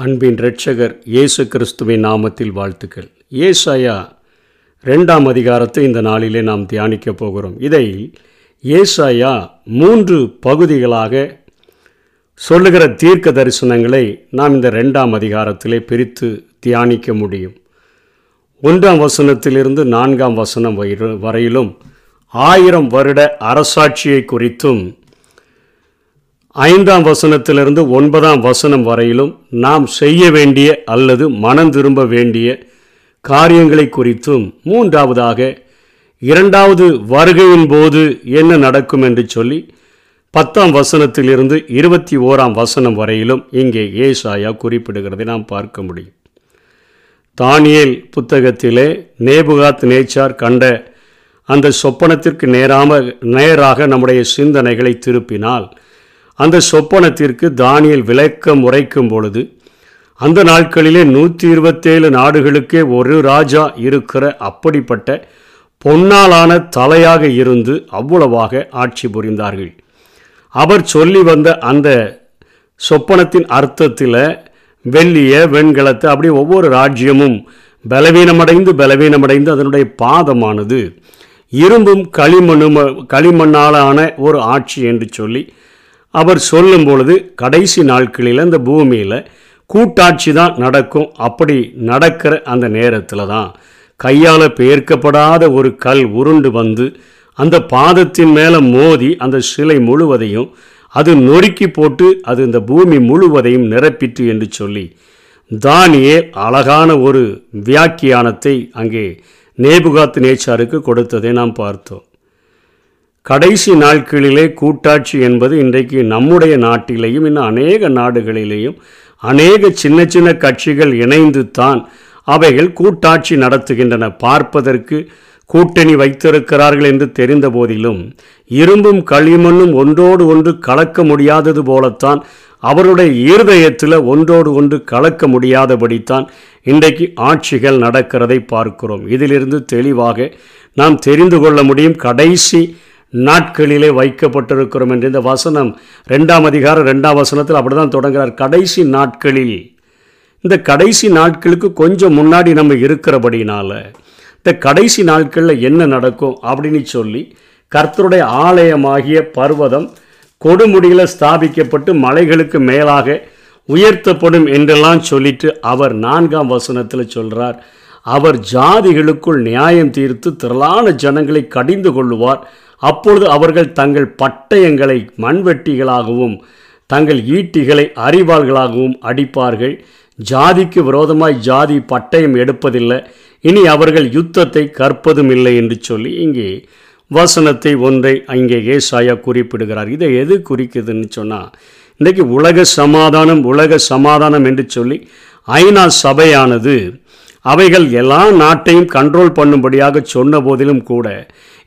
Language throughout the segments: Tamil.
அன்பின் இரட்சகர் இயேசு கிறிஸ்துவின் நாமத்தில் வாழ்த்துக்கள். ஏசாயா ரெண்டாம் அதிகாரத்தை இந்த நாளிலே நாம் தியானிக்க போகிறோம். இதை ஏசாயா மூன்று பகுதிகளாக சொல்லுகிற தீர்க்க தரிசனங்களை நாம் இந்த ரெண்டாம் அதிகாரத்திலே பிரித்து தியானிக்க முடியும். ஒன்றாம் வசனத்திலிருந்து நான்காம் வசனம் வயிறு- வரையிலும் ஆயிரம் வருட அரசாட்சியை குறித்தும் ஐந்தாம் வசனத்திலிருந்து ஒன்பதாம் வசனம் வரையிலும் நாம் செய்ய வேண்டிய அல்லது மனம் திரும்ப வேண்டிய காரியங்களை குறித்தும் மூன்றாவதாக இரண்டாவது வருகையின் போது என்ன நடக்கும் என்று சொல்லி பத்தாம் வசனத்திலிருந்து இருபத்தி ஓராம் வசனம் வரையிலும் இங்கே ஏசாயா குறிப்பிடுகிறதை நாம் பார்க்க முடியும். தானியேல் புத்தகத்திலே நேபுகாத் நேச்சார் கண்ட அந்த சொப்பனத்திற்கு நேராம நேராக நம்முடைய சிந்தனைகளை திருப்பினால் அந்த சொப்பனத்திற்கு தானியல் விளக்கம் உரைக்கும் பொழுது அந்த நாட்களிலே நூற்றி இருபத்தேழு நாடுகளுக்கே ஒரு ராஜா இருக்கிற அப்படிப்பட்ட பொன்னாலான தலையாக இருந்து அவ்வளவாக ஆட்சி புரிந்தார்கள். அவர் சொல்லி வந்த அந்த சொப்பனத்தின் அர்த்தத்தில் வெள்ளிய வெண்கலத்தை அப்படி ஒவ்வொரு ராஜ்யமும் பலவீனமடைந்து பலவீனமடைந்து அதனுடைய பாதமானது இரும்பும் களிமண்ணும் களிமண்ணாலான ஒரு ஆட்சி என்று சொல்லி அவர் சொல்லும் பொழுது கடைசி நாட்களில் இந்த பூமியில் கூட்டாட்சி தான் நடக்கும். அப்படி நடக்கிற அந்த நேரத்தில் தான் கையால் பெயர்க்கப்படாத ஒரு கல் உருண்டு வந்து அந்த பாதத்தின் மேலே மோதி அந்த சிலை முழுவதையும் அது நொறுக்கி போட்டு அது இந்த பூமி முழுவதையும் நிரப்பிற்று என்று சொல்லி தானியே அழகான ஒரு வியாக்கியானத்தை அங்கே நேபுகாத் நேச்சாருக்கு கொடுத்ததை நாம் பார்த்தோம். கடைசி நாட்களிலே கூட்டாட்சி என்பது இன்றைக்கு நம்முடைய நாட்டிலேயும் இன்னும் அநேக நாடுகளிலேயும் அநேக சின்ன சின்ன கட்சிகள் இணைந்து தான் அவைகள் கூட்டாட்சி நடத்துகின்றன. பார்ப்பதற்கு கூட்டணி வைத்திருக்கிறார்கள் என்று தெரிந்த போதிலும் இரும்பும் களிமண்ணும் ஒன்றோடு ஒன்று கலக்க முடியாதது போலத்தான் அவருடைய இருதயத்தில் ஒன்றோடு ஒன்று கலக்க முடியாதபடித்தான் இன்றைக்கு ஆட்சிகள் நடக்கிறதை பார்க்கிறோம். இதிலிருந்து தெளிவாக நாம் தெரிந்து கொள்ள முடியும் கடைசி நாட்களிலே வைக்கப்பட்டிருக்கிறோம் என்று இந்த வசனம் ரெண்டாம் அதிகாரம் ரெண்டாம் வசனத்தில் அப்படி தான் தொடங்குகிறார். கடைசி நாட்களில் இந்த கடைசி நாட்களுக்கு கொஞ்சம் முன்னாடி நம்ம இருக்கிறபடினால இந்த கடைசி நாட்களில் என்ன நடக்கும் அப்படின்னு சொல்லி கர்த்தருடைய ஆலயமாகிய பர்வதம் கொடுமுடியில் ஸ்தாபிக்கப்பட்டு மலைகளுக்கு மேலாக உயர்த்தப்படும் என்றெல்லாம் சொல்லிட்டு அவர் நான்காம் வசனத்தில் சொல்கிறார் அவர் ஜாதிகளுக்குள் நியாயம் தீர்த்து திரளான ஜனங்களை கடிந்து கொள்ளுவார். அப்பொழுது அவர்கள் தங்கள் பட்டயங்களை மண்வெட்டிகளாகவும் தங்கள் ஈட்டிகளை அறிவாள்களாகவும் அடிப்பார்கள். ஜாதிக்கு விரோதமாய் ஜாதி பட்டயம் எடுப்பதில்லை. இனி அவர்கள் யுத்தத்தை கற்பதும் இல்லை என்று சொல்லி இங்கே வசனத்தை ஒன்றை அங்கே ஏசாயா குறிப்பிடுகிறார். இதை எது குறிக்குதுன்னு சொன்னால் இன்றைக்கு உலக சமாதானம் உலக சமாதானம் என்று சொல்லி ஐநா சபையானது அவைகள் எல்லா நாட்டையும் கண்ட்ரோல் பண்ணும்படியாக சொன்ன போதிலும் கூட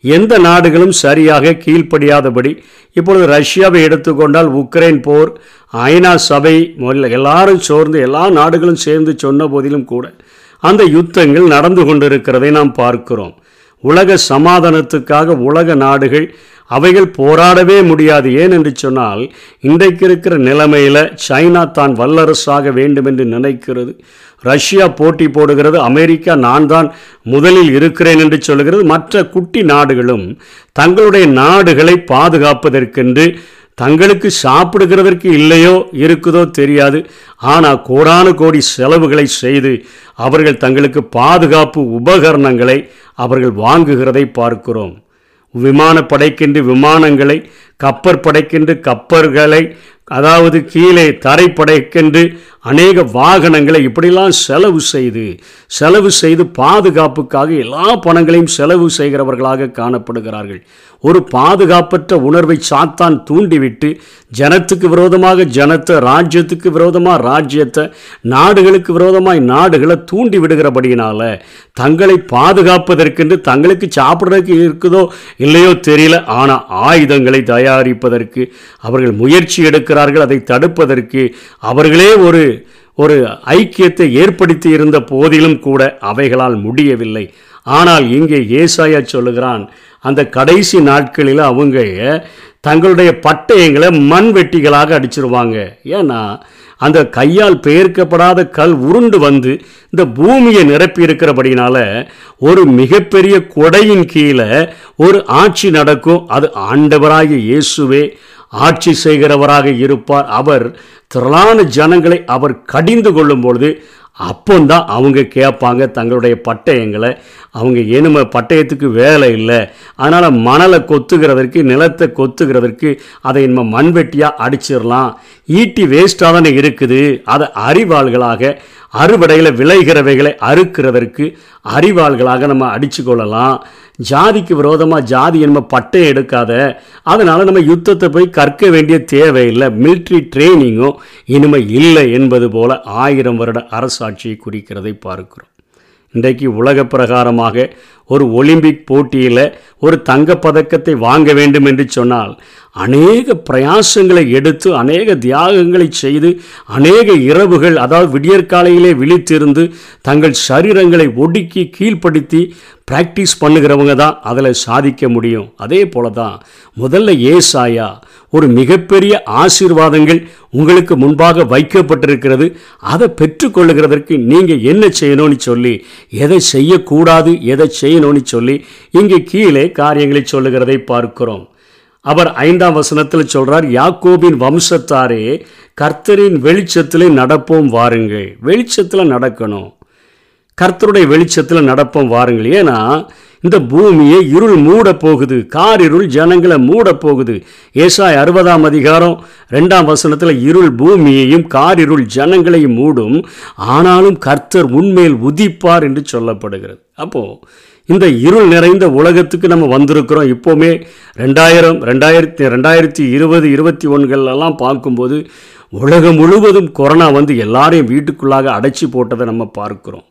எந்த நாடுகளும் சரியாக கீழ்ப்படியாதபடி இப்பொழுது ரஷ்யாவை எடுத்துக்கொண்டால் உக்ரைன் போர் ஐநா சபை முதல்ல எல்லாரும் சோர்ந்து எல்லா நாடுகளும் சேர்ந்து சொன்ன போதிலும் கூட அந்த யுத்தங்கள் நடந்து கொண்டிருக்கிறதை நாம் பார்க்கிறோம். உலக சமாதானத்துக்காக உலக நாடுகள் அவைகள் போராடவே முடியாது. ஏன் என்று சொன்னால் இன்றைக்கு இருக்கிற நிலைமையில் சைனா தான் வல்லரசாக வேண்டும் என்று நினைக்கிறது. ரஷ்யா போட்டி போடுகிறது. அமெரிக்கா நான் தான் முதலில் இருக்கிறேன் என்று சொல்கிறது மற்ற குட்டி நாடுகளும் தங்களுடைய நாடுகளை பாதுகாப்பதற்கென்று தங்களுக்கு சாப்பிடுகிறதற்கு இல்லையோ இருக்குதோ தெரியாது. ஆனால் கோடானு கோடி செலவுகளை செய்து அவர்கள் தங்களுக்கு பாதுகாப்பு உபகரணங்களை அவர்கள் வாங்குகிறதை பார்க்கிறோம். விமானப்படைக்கென்று விமானங்களை கப்பற்படைக்கென்று கப்பர்களை அதாவது கீழே தரைப்படைக்கென்று அநேக வாகனங்களை இப்படிலாம் செலவு செய்து செலவு செய்து பாதுகாப்புக்காக எல்லா பணங்களையும் செலவு செய்கிறவர்களாக காணப்படுகிறார்கள். ஒரு பாதுகாப்பற்ற உணர்வை சாத்தான் தூண்டிவிட்டு ஜனத்துக்கு விரோதமாக ஜனத்தை ராஜ்யத்துக்கு விரோதமாக ராஜ்யத்தை நாடுகளுக்கு விரோதமாய் நாடுகளை தூண்டி விடுகிறபடியினால் தங்களை பாதுகாப்பதற்கென்று தங்களுக்கு சாப்பிட்றதுக்கு இருக்குதோ இல்லையோ தெரியல. ஆனால் ஆயுதங்களை தயார் தயாரிப்பதற்கு அவர்கள் முயற்சி எடுக்கிறார்கள் அதை தடுப்பதற்கு அவர்களே ஒரு ஒரு ஐக்கியத்தை ஏற்படுத்தி இருந்த போதிலும் கூட அவைகளால் முடியவில்லை. ஆனால் இங்கே ஏசாயா சொல்லுகிறான் அந்த கடைசி நாட்களில் அவங்க தங்களுடைய பட்டயங்களை மண் வெட்டிகளாக அடிச்சிருவாங்க. ஏன்னா அந்த கையால் பெயர்க்கப்படாத கல் உருண்டு வந்து இந்த பூமியை நிரப்பி இருக்கிறபடினால ஒரு மிகப்பெரிய கொடையின் கீழே ஒரு ஆட்சி நடக்கும். அது ஆண்டவராகிய இயேசுவே ஆட்சி செய்கிறவராக இருப்பார். அவர் திரளான ஜனங்களை அவர் கடிந்து கொள்ளும் பொழுது அப்போந்தான் அவங்க கேட்பாங்க தங்களுடைய பட்டயங்களை. அவங்க ஏனும பட்டயத்துக்கு வேலை இல்லை. அதனால் மணலை கொத்துகிறதற்கு நிலத்தை கொத்துகிறதற்கு அதை நம்ம மண்வெட்டியாக அடிச்சிடலாம். ஈட்டி வேஸ்ட்டாக தானே இருக்குது. அதை அறிவாள்களாக அறுவடையில் விளைகிறவைகளை அறுக்கிறதற்கு அறிவாள்களாக நம்ம அடித்து கொள்ளலாம் ஜாதிக்கு விரோதமாக ஜாதி நம்ம பட்டம் எடுக்காத அதனால் நம்ம யுத்தத்தை போய் கற்க வேண்டிய தேவையில்லை. மிலிட்ரி ட்ரைனிங்கும் இனிமேல் இல்லை என்பது போல ஆயிரம் வருட அரசாட்சியை குறிக்கிறதை பார்க்கிறோம். இன்றைக்கு உலக பிரகாரமாக ஒரு ஒலிம்பிக் போட்டியில் ஒரு தங்கப்பதக்கத்தை வாங்க வேண்டும் என்று சொன்னால் அநேக பிரயாசங்களை எடுத்து அநேக தியாகங்களை செய்து அநேக இரவுகள் அதாவது விடியற்காலையிலே விழித்திருந்து தங்கள் சரீரங்களை ஒடுக்கி கீழ்ப்படுத்தி ப்ராக்டிஸ் பண்ணுகிறவங்க தான் அதில் சாதிக்க முடியும். அதே போல தான் முதல்ல ஏசாயா ஒரு மிகப்பெரிய ஆசீர்வாதங்கள் உங்களுக்கு முன்பாக வைக்கப்பட்டிருக்கிறது. அதை பெற்றுக்கொள்ளுகிறதற்கு நீங்கள் என்ன செய்யணும்னு சொல்லி எதை செய்யக்கூடாது எதை செய்யணும்னு சொல்லி இங்கே கீழே காரியங்களை சொல்லுகிறதை பார்க்கிறோம். அவர் ஐந்தாம் வசனத்தில் சொல்றார் யாக்கோபின் வம்சத்தாரே கர்த்தரின் வெளிச்சத்திலே நடப்போம் வாருங்கள். வெளிச்சத்தில் நடக்கணும். கர்த்தருடைய வெளிச்சத்தில் நடப்போம் வாருங்கள். ஏன்னா இந்த பூமியை இருள் மூட போகுது கார் இருள் ஜனங்களை மூட போகுது ஏசாய் அறுபதாம் அதிகாரம் ரெண்டாம் வசனத்தில் இருள் பூமியையும் கார் இருள் ஜனங்களையும் மூடும். ஆனாலும் கர்த்தர் உண்மையில் உதிப்பார் என்று சொல்லப்படுகிறது. அப்போது இந்த இருள் நிறைந்த உலகத்துக்கு நம்ம வந்திருக்கிறோம். இப்போவுமே ரெண்டாயிரம் ரெண்டாயிரத்தி ரெண்டாயிரத்தி இருபது இருபத்தி ஒன்றுகளெல்லாம் பார்க்கும்போது உலகம் முழுவதும் கொரோனா வந்து எல்லாரையும் வீட்டுக்குள்ளாக அடைச்சி போட்டதை நம்ம பார்க்கிறோம்.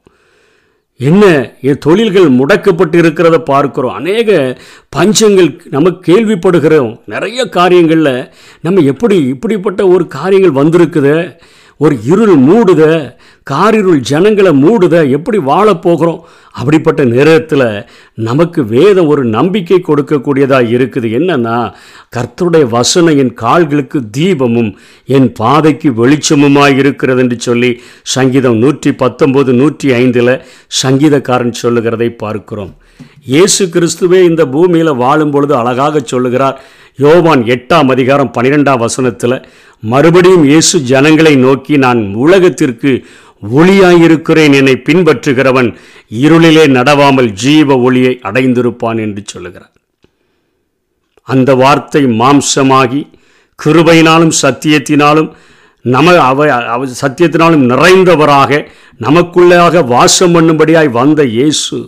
என்ன என் தொழில்கள் முடக்கப்பட்டு இருக்கிறத பார்க்குறோம். அநேக பஞ்சங்கள் நம்ம கேள்விப்படுகிறோம். நிறைய காரியங்களில் நம்ம எப்படி இப்படிப்பட்ட ஒரு காரியங்கள் வந்திருக்குது? ஒரு இருள் மூடுத காரிருள் ஜனங்களை மூடுத எப்படி வாழப்போகிறோம் அப்படிப்பட்ட நேரத்தில் நமக்கு வேதம் ஒரு நம்பிக்கை கொடுக்கக்கூடியதாக இருக்குது. என்னன்னா கர்த்தருடைய வசனம் என் கால்களுக்கு தீபமும் என் பாதைக்கு வெளிச்சமுமாய் இருக்கிறது என்று சொல்லி சங்கீதம் நூற்றி பத்தொம்போது நூற்றி ஐந்தில் சங்கீதக்காரன் சொல்லுகிறதை பார்க்கிறோம். இயேசு கிறிஸ்துவே இந்த பூமியில் வாழும் பொழுது அழகாக சொல்லுகிறார். யோவான் எட்டாம் அதிகாரம் பன்னிரெண்டாம் வசனத்தில் மறுபடியும் இயேசு ஜனங்களை நோக்கி நான் உலகத்திற்கு ஒளியாயிருக்கிறேன் என்னை பின்பற்றுகிறவன் இருளிலே நடவாமல் ஜீவ ஒளியை அடைந்திருப்பான் என்று சொல்லுகிறார். அந்த வார்த்தை மாம்சமாகி கிருபையினாலும் சத்தியத்தினாலும் நம அவ அவ சத்தியத்தினாலும் நிறைந்தவராக நமக்குள்ளாக வாசம் பண்ணும்படியாய் வந்த இயேசு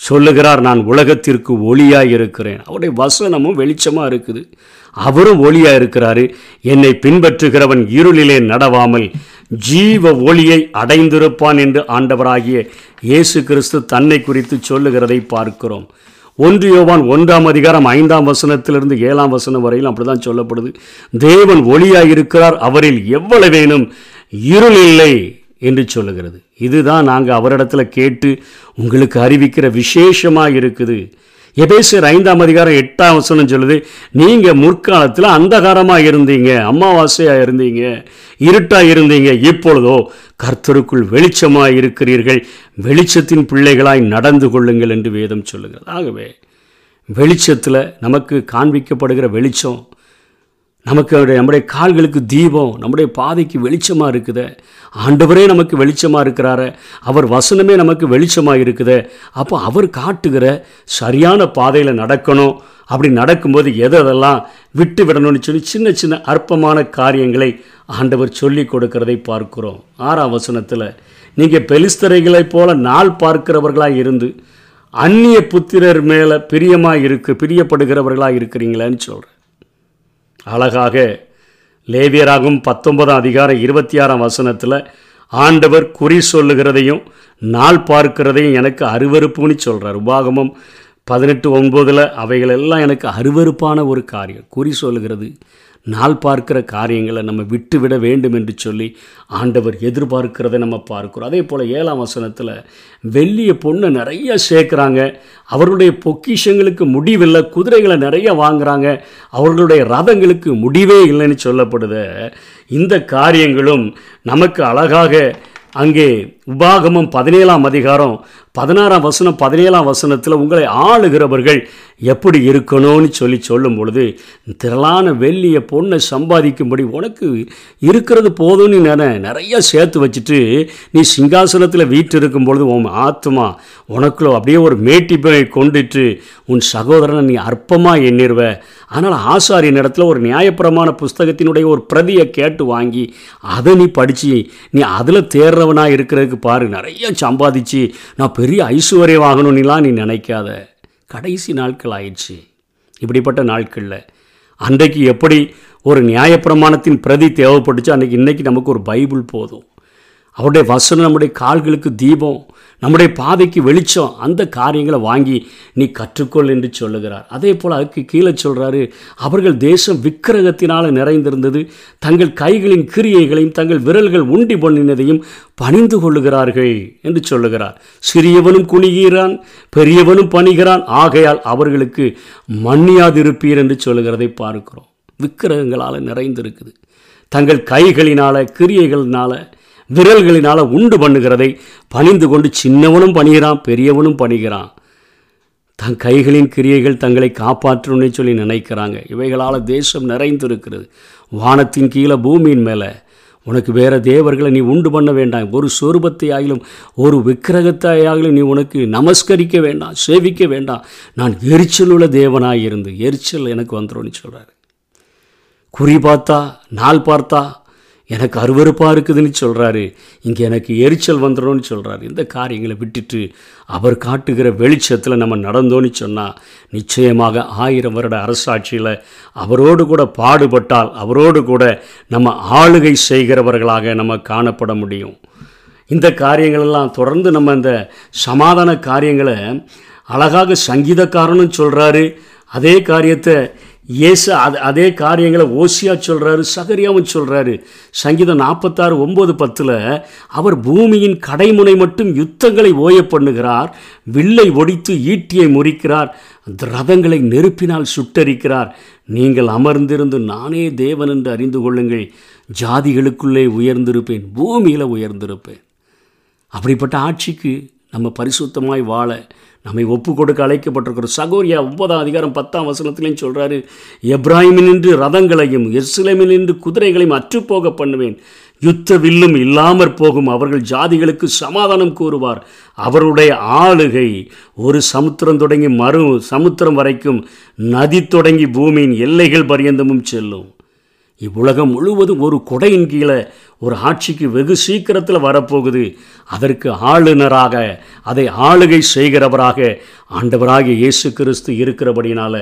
சொல்லுகிறார் நான் உலகத்திற்கு ஒளியாய் இருக்கிறேன் அவருடைய வசனமும் வெளிச்சமாக இருக்குது. அவரும் ஒளியாக இருக்கிறாரு. என்னை பின்பற்றுகிறவன் இருளிலே நடவாமல் ஜீவ ஒளியை அடைந்திருப்பான் என்று ஆண்டவராகிய இயேசு கிறிஸ்து தன்னை குறித்து சொல்லுகிறதை பார்க்கிறோம். ஒன்று யோவான் ஒன்றாம் அதிகாரம் ஐந்தாம் வசனத்திலிருந்து ஏழாம் வசனம் வரையிலும் அப்படிதான் சொல்லப்படுது. தேவன் ஒளியாக இருக்கிறார் அவரில் எவ்வளவேனும் இருள் இல்லை என்று சொல்லுகிறது. இதுதான் நாங்கள் அவரிடத்துல கேட்டு உங்களுக்கு அறிவிக்கிற விசேஷமாக இருக்குது. எபேசியர் ஐந்தாம் அதிகாரம் எட்டாம் வசனம் சொல்லுது நீங்கள் முற்காலத்தில் அந்தகாரமாக இருந்தீங்க அமாவாசையாக இருந்தீங்க இருட்டாக இருந்தீங்க இப்பொழுதோ கர்த்தருக்குள் வெளிச்சமாக இருக்கிறீர்கள். வெளிச்சத்தின் பிள்ளைகளாய் நடந்து கொள்ளுங்கள் என்று வேதம் சொல்லுகிறது. ஆகவே வெளிச்சத்தில் நமக்கு காண்பிக்கப்படுகிற வெளிச்சம் நமக்கு நம்முடைய கால்களுக்கு தீபம் நம்முடைய பாதைக்கு வெளிச்சமாக இருக்குது. ஆண்டவரே நமக்கு வெளிச்சமாக இருக்கிறாரு. அவர் வசனமே நமக்கு வெளிச்சமாக இருக்குது. அப்போ அவர் காட்டுகிற சரியான பாதையில் நடக்கணும். அப்படி நடக்கும்போது எதெல்லாம் விட்டு விடணும்னு சொல்லி சின்ன சின்ன அற்பமான காரியங்களை ஆண்டவர் சொல்லி கொடுக்கிறதை பார்க்கிறோம். ஆறாம் வசனத்தில் நீங்கள் பெலிஸ்தரைகளைப் போல நாள் பார்க்கிறவர்களாக இருந்து அந்நிய புத்திரர் மேலே பிரியமாக இருக்கு பிரியப்படுகிறவர்களாக இருக்கிறீங்களான்னு சொல்கிறேன் அழகாக லேவியராகும் பத்தொன்பதாம் அதிகாரம் இருபத்தி ஆறாம் வசனத்தில் ஆண்டவர் குறி சொல்லுகிறதையும் நாள் பார்க்கிறதையும் எனக்கு அருவருப்புன்னு சொல்கிறார் உபாகமம் பதினெட்டு ஒன்பதில் அவைகளெல்லாம் எனக்கு அருவருப்பான ஒரு காரியம். குறி சொல்லுகிறது. நாள் பார்க்கிற காரியங்களை நம்ம விட்டுவிட வேண்டும் என்று சொல்லி ஆண்டவர் எதிர்பார்க்கிறத நம்ம பார்க்கிறோம். அதே போல் ஏழாம் வசனத்தில் வெள்ளிய பொண்ணை நிறைய சேர்க்குறாங்க. அவர்களுடைய பொக்கிஷங்களுக்கு முடிவில்லை குதிரைகளை நிறைய வாங்குறாங்க. அவர்களுடைய ரதங்களுக்கு முடிவே இல்லைன்னு சொல்லப்படுத. இந்த காரியங்களும் நமக்கு அழகாக அங்கே உபாகமம் பதினேழாம் அதிகாரம் பதினாறாம் வசனம் பதினேழாம் வசனத்தில் உங்களை ஆளுகிறவர்கள் எப்படி இருக்கணும்னு சொல்லி சொல்லும் பொழுது திரளான வெள்ளிய பொண்ணை சம்பாதிக்கும்படி உனக்கு இருக்கிறது போதும்னு நினை நிறைய சேர்த்து வச்சுட்டு நீ சிங்காசனத்தில் வீட்டு இருக்கும் பொழுது உன் ஆத்மா உனக்குள்ள அப்படியே ஒரு மேட்டிப்பை கொண்டுட்டு உன் சகோதரனை நீ அற்பமாக எண்ணிருவ. ஆனால் ஆசாரியின் இடத்துல ஒரு நியாயப்பிரமான புஸ்தகத்தினுடைய ஒரு பிரதியை கேட்டு வாங்கி அதை நீ படித்து நீ அதில் தேர்றவனாக இருக்கிறதுக்கு பாரு நிறைய சம்பாதிச்சு நான் பெரிய ஐஸ்வர்யமாகணும்னுலாம் நீ நினைக்காத. கடைசி நாட்கள் ஆயிடுச்சு. இப்படிப்பட்ட நாட்களில் அன்றைக்கு எப்படி ஒரு நியாயப்பிரமாணத்தின் பிரதி தேவைப்பட்டுச்சோ அன்றைக்கி இன்றைக்கி நமக்கு ஒரு பைபிள் போதும். அவருடைய வசனம் நம்முடைய கால்களுக்கு தீபம் நம்முடைய பாதைக்கு வெளிச்சம் அந்த காரியங்களை வாங்கி நீ கற்றுக்கொள் என்று சொல்லுகிறார். அதே போல் அதுக்கு கீழே சொல்கிறாரு அவர்கள் தேசம் விக்கிரகத்தினால் நிறைந்திருந்தது தங்கள் கைகளின் கிரியைகளையும் தங்கள் விரல்கள் உண்டி பண்ணினதையும் பணிந்து கொள்ளுகிறார்கள் என்று சொல்லுகிறார். சிறியவனும் குனிகிறான் பெரியவனும் பணிகிறான் ஆகையால் அவர்களுக்கு மன்னியாதிருப்பீர் என்று சொல்லுகிறதை பார்க்கிறோம். விக்கிரகங்களால் நிறைந்திருக்குது. தங்கள் கைகளினால் கிரியைகளினால் விரல்களினால் உண்டு பண்ணுகிறதை பணிந்து கொண்டு சின்னவனும் பணிகிறான் பெரியவனும் பணிகிறான். தன் கைகளின் கிரியைகள் தங்களை காப்பாற்றணும்னு சொல்லி நினைக்கிறாங்க. இவைகளால் தேசம் நிறைந்திருக்கிறது. வானத்தின் கீழே பூமியின் மேலே. உனக்கு வேறு தேவர்களை நீ உண்டு பண்ண வேண்டாம். ஒரு சொரூபத்தை ஆகிலும் ஒரு விக்கிரகத்தை ஆகிலும் நீ உனக்கு நமஸ்கரிக்க வேண்டாம் சேவிக்க வேண்டாம். நான் எரிச்சல் உள்ள தேவனாக இருந்து எரிச்சல் எனக்கு வந்துடும் சொல்கிறாரு குறி பார்த்தா நாள் பார்த்தா எனக்கு அருவறுப்பாக இருக்குதுன்னு சொல்கிறாரு இங்கே எனக்கு எரிச்சல் வந்துடும்னு சொல்கிறாரு இந்த காரியங்களை விட்டுட்டு அவர் காட்டுகிற வெளிச்சத்தில் நம்ம நடந்தோன்னு சொன்னால் நிச்சயமாக ஆயிரம் வருட அரசாட்சியில் அவரோடு கூட பாடுபட்டால் அவரோடு கூட நம்ம ஆளுகை செய்கிறவர்களாக நம்ம காணப்பட முடியும். இந்த காரியங்களெல்லாம் தொடர்ந்து நம்ம இந்த சமாதான காரியங்களை அழகாக சங்கீதக்காரனும் சொல்கிறாரு அதே காரியத்தை இயேசு அது அதே காரியங்களை ஓசியா சொல்கிறாரு சகரியாவும் சொல்கிறாரு சங்கீதம் நாற்பத்தாறு ஒம்பது பத்தில் அவர் பூமியின் கடைமுனை மட்டும் யுத்தங்களை ஓய பண்ணுகிறார் வில்லை ஒடித்து ஈட்டியை முறிக்கிறார் ரதங்களை நெருப்பினால் சுட்டரிக்கிறார். நீங்கள் அமர்ந்திருந்து நானே தேவன் என்று அறிந்து கொள்ளுங்கள் ஜாதிகளுக்குள்ளே உயர்ந்திருப்பேன் பூமியில் உயர்ந்திருப்பேன். அப்படிப்பட்ட ஆட்சிக்கு நம்ம பரிசுத்தமாய் வாழ நம்மை ஒப்பு கொடுக்க அழைக்கப்பட்டிருக்கிறோம் சகோரியா ஒன்பதாம் அதிகாரம் பத்தாம் வசனத்திலையும் சொல்கிறாரு எப்ராஹிமினின்று ரதங்களையும் எர்சிலமினின்று குதிரைகளையும் அற்றுப்போக பண்ணுவேன். யுத்த வில்லும் இல்லாமற் போகும் அவர்கள் ஜாதிகளுக்கு சமாதானம் கூறுவார். அவருடைய ஆளுகை ஒரு சமுத்திரம் தொடங்கி மறு சமுத்திரம் வரைக்கும் நதி தொடங்கி பூமியின் எல்லைகள் பரியந்தமும் செல்லும். இவ்வுலகம் முழுவதும் ஒரு கொடையின் கீழே ஒரு ஆட்சிக்கு வெகு சீக்கிரத்தில் வரப்போகுது. அதற்கு ஆளுநராக அதை ஆளுகை செய்கிறவராக ஆண்டவராக இயேசு கிறிஸ்து இருக்கிறபடினால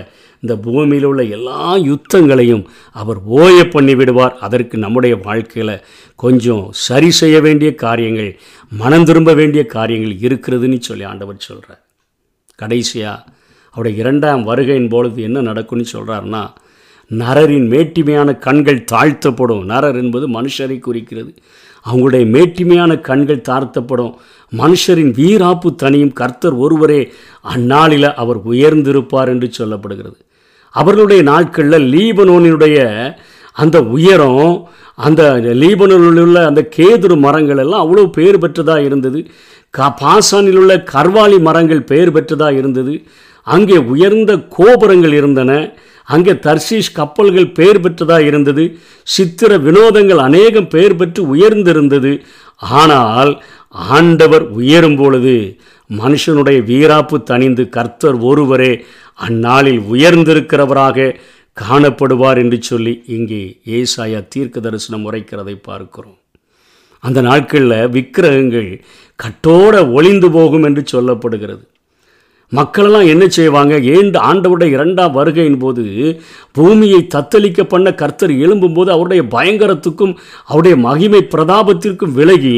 இந்த பூமியில் உள்ள எல்லா யுத்தங்களையும் அவர் ஓய பண்ணி விடுவார். அதற்கு நம்முடைய வாழ்க்கையில் கொஞ்சம் சரி செய்ய வேண்டிய காரியங்கள் மனம் திரும்ப வேண்டிய காரியங்கள் இருக்கிறதுன்னு சொல்லி ஆண்டவர் சொல்கிறார் கடைசியாக அவருடைய இரண்டாம் வருகையின் பொழுது என்ன நடக்கும்னு சொல்கிறாருன்னா நரரின் மேட்டிமையான கண்கள் தாழ்த்தப்படும். நரர் என்பது மனுஷரை குறிக்கிறது. அவங்களுடைய மேட்டிமையான கண்கள் தாழ்த்தப்படும். மனுஷரின் வீராப்பு தனியும் கர்த்தர் ஒருவரே அந்நாளில் அவர் உயர்ந்திருப்பார் என்று சொல்லப்படுகிறது. அவர்களுடைய நாட்களில் லீபனோனினுடைய அந்த உயரம் அந்த லீபனோனில் உள்ள அந்த கேதுரு மரங்கள் எல்லாம் அவ்வளோ பெயர் பெற்றதாக இருந்தது. கா பாசானில் உள்ள கர்வாலி மரங்கள் பெயர் பெற்றதாக இருந்தது. அங்கே உயர்ந்த கோபுரங்கள் இருந்தன. அங்கே தர்ஷீஷ் கப்பல்கள் பெயர் பெற்றதாக இருந்தது சித்திர வினோதங்கள் அநேகம் பெயர் பெற்று உயர்ந்திருந்தது. ஆனால் ஆண்டவர் உயரும் பொழுது மனுஷனுடைய வீராப்பு தணிந்து கர்த்தர் ஒருவரே அந்நாளில் உயர்ந்திருக்கிறவராக காணப்படுவார் என்று சொல்லி இங்கே ஏசாயா தீர்க்க தரிசனம் உரைக்கிறதை பார்க்கிறோம். அந்த நாட்களில் விக்கிரகங்கள் கட்டோட ஒளிந்து போகும் என்று சொல்லப்படுகிறது. மக்களெல்லாம் என்ன செய்வாங்க? ஏண்டு ஆண்டவருடைய இரண்டாம் வருகையின் போது பூமியை தத்தளிக்க பண்ண கர்த்தர் எழும்பும்போது அவருடைய பயங்கரத்துக்கும் அவருடைய மகிமை பிரதாபத்திற்கும் விலகி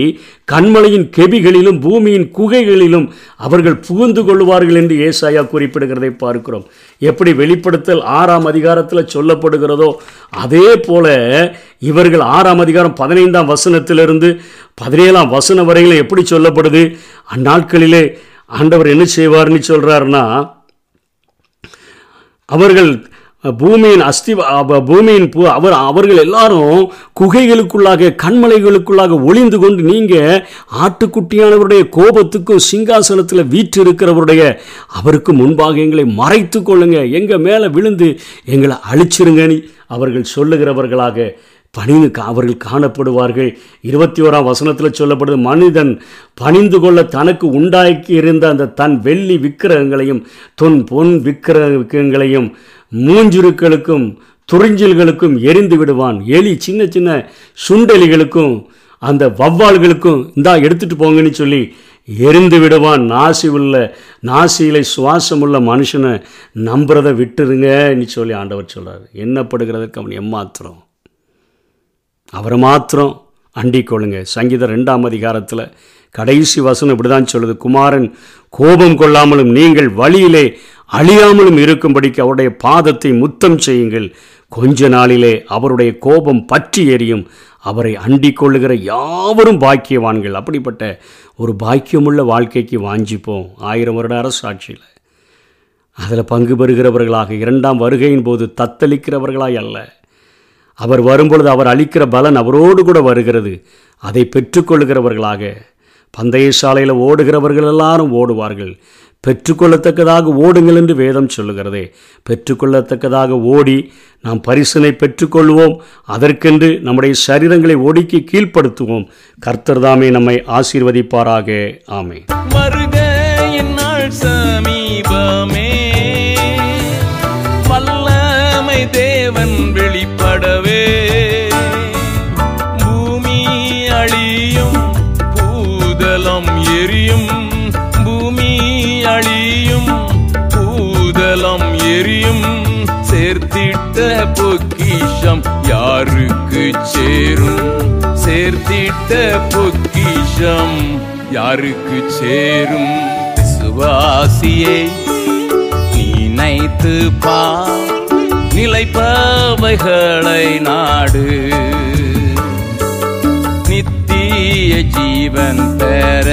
கண்மலையின் கெபிகளிலும் பூமியின் குகைகளிலும் அவர்கள் புகுந்து கொள்வார்கள் என்று ஏசாயா குறிப்பிடுகிறதை பார்க்கிறோம். எப்படி வெளிப்படுத்தல் ஆறாம் அதிகாரத்தில் சொல்லப்படுகிறதோ அதே போல இவர்கள் ஆறாம் அதிகாரம் பதினைந்தாம் வசனத்திலிருந்து பதினேழாம் வசனம் வரையிலும் எப்படி சொல்லப்படுது? அந்நாட்களிலே ஆண்டவர் என்ன செய்வார்னு சொல்கிறாருன்னா அவர்கள் பூமியின் அஸ்தி பூமியின் பூ அவர் அவர்கள் எல்லாரும் குகைகளுக்குள்ளாக கண்மலைகளுக்குள்ளாக ஒளிந்து கொண்டு நீங்கள் ஆட்டுக்குட்டியானவருடைய கோபத்துக்கும் சிங்காசனத்தில் வீற்றிருக்கிறவருடைய அவருக்கு முன்பாக எங்களை மறைத்து கொள்ளுங்க. எங்கள் மேலே விழுந்து எங்களை அழிச்சிருங்கன்னு அவர்கள் சொல்லுகிறவர்களாக பணிந்து அவர்கள் காணப்படுவார்கள். இருபத்தி ஓராம் வசனத்தில் சொல்லப்படுது மனிதன் பணிந்து கொள்ள தனக்கு உண்டாக்கி இருந்த அந்த தன் வெள்ளி விக்கிரகங்களையும் தொன் பொன் விக்கிரகங்களையும் மூஞ்சுருக்களுக்கும் துறிஞ்சில்களுக்கும் எரிந்து விடுவான். எலி சின்ன சின்ன சுண்டெலிகளுக்கும் அந்த வவ்வால்களுக்கும் இந்தா எடுத்துட்டு போங்கன்னு சொல்லி எரிந்து விடுவான். நாசி உள்ள நாசியில சுவாசம் உள்ள மனுஷனை நம்புறதை விட்டுருங்கன்னு சொல்லி ஆண்டவர் சொல்கிறார் என்னப்படுகிறதுக்கு அவன் எம்மாத்திரம்? அவரை மாத்திரம் அண்டிக்கொள்ளுங்க சங்கீதம் ரெண்டாம் அதிகாரத்தில் கடைசி வசனம் இப்படி தான் சொல்லுது. குமாரன் கோபம் கொள்ளாமலும் நீங்கள் வழியிலே அழியாமலும் இருக்கும்படிக்கு அவருடைய பாதத்தை முத்தம் செய்யுங்கள். கொஞ்ச நாளிலே அவருடைய கோபம் பற்றி எரியும். அவரை அண்டிக் கொள்ளுகிற யாவரும் பாக்கியவான்கள். அப்படிப்பட்ட ஒரு பாக்கியமுள்ள வாழ்க்கைக்கு வாஞ்சிப்போம். ஆயிரம் வருட அரசாட்சியில். அதில் பங்கு பெறுகிறவர்களாக இரண்டாம் வருகையின் போது தத்தளிக்கிறவர்களாய் அல்ல. அவர் வரும்பொழுது அவர் அளிக்கிற பலன் அவரோடு கூட வருகிறது. அதை பெற்றுக்கொள்கிறவர்களாக பந்தய சாலையில் ஓடுகிறவர்கள் எல்லாரும் ஓடுவார்கள். பெற்றுக்கொள்ளத்தக்கதாக ஓடுங்கள் என்று வேதம் சொல்லுகிறதே. பெற்றுக்கொள்ளத்தக்கதாக ஓடி நாம் பரிசனை பெற்றுக்கொள்வோம். அதற்கென்று நம்முடைய சரீரங்களை ஒடுக்கி கீழ்ப்படுத்துவோம். கர்த்தர் தாமே நம்மை ஆசீர்வதிப்பாராக. ஆமை சமீபமே. வல்லமை தேவன் எரியும் பூமி அழியும் பூதலம் எரியும் சேர்த்திட்ட பொக்கிஷம் யாருக்கு சேரும்? சேர்த்திட்ட பொக்கிஷம் யாருக்கு சேரும்? விசுவாசியே நினைத்து பா நிலைப்பவைகளை நாடு. जीवन पर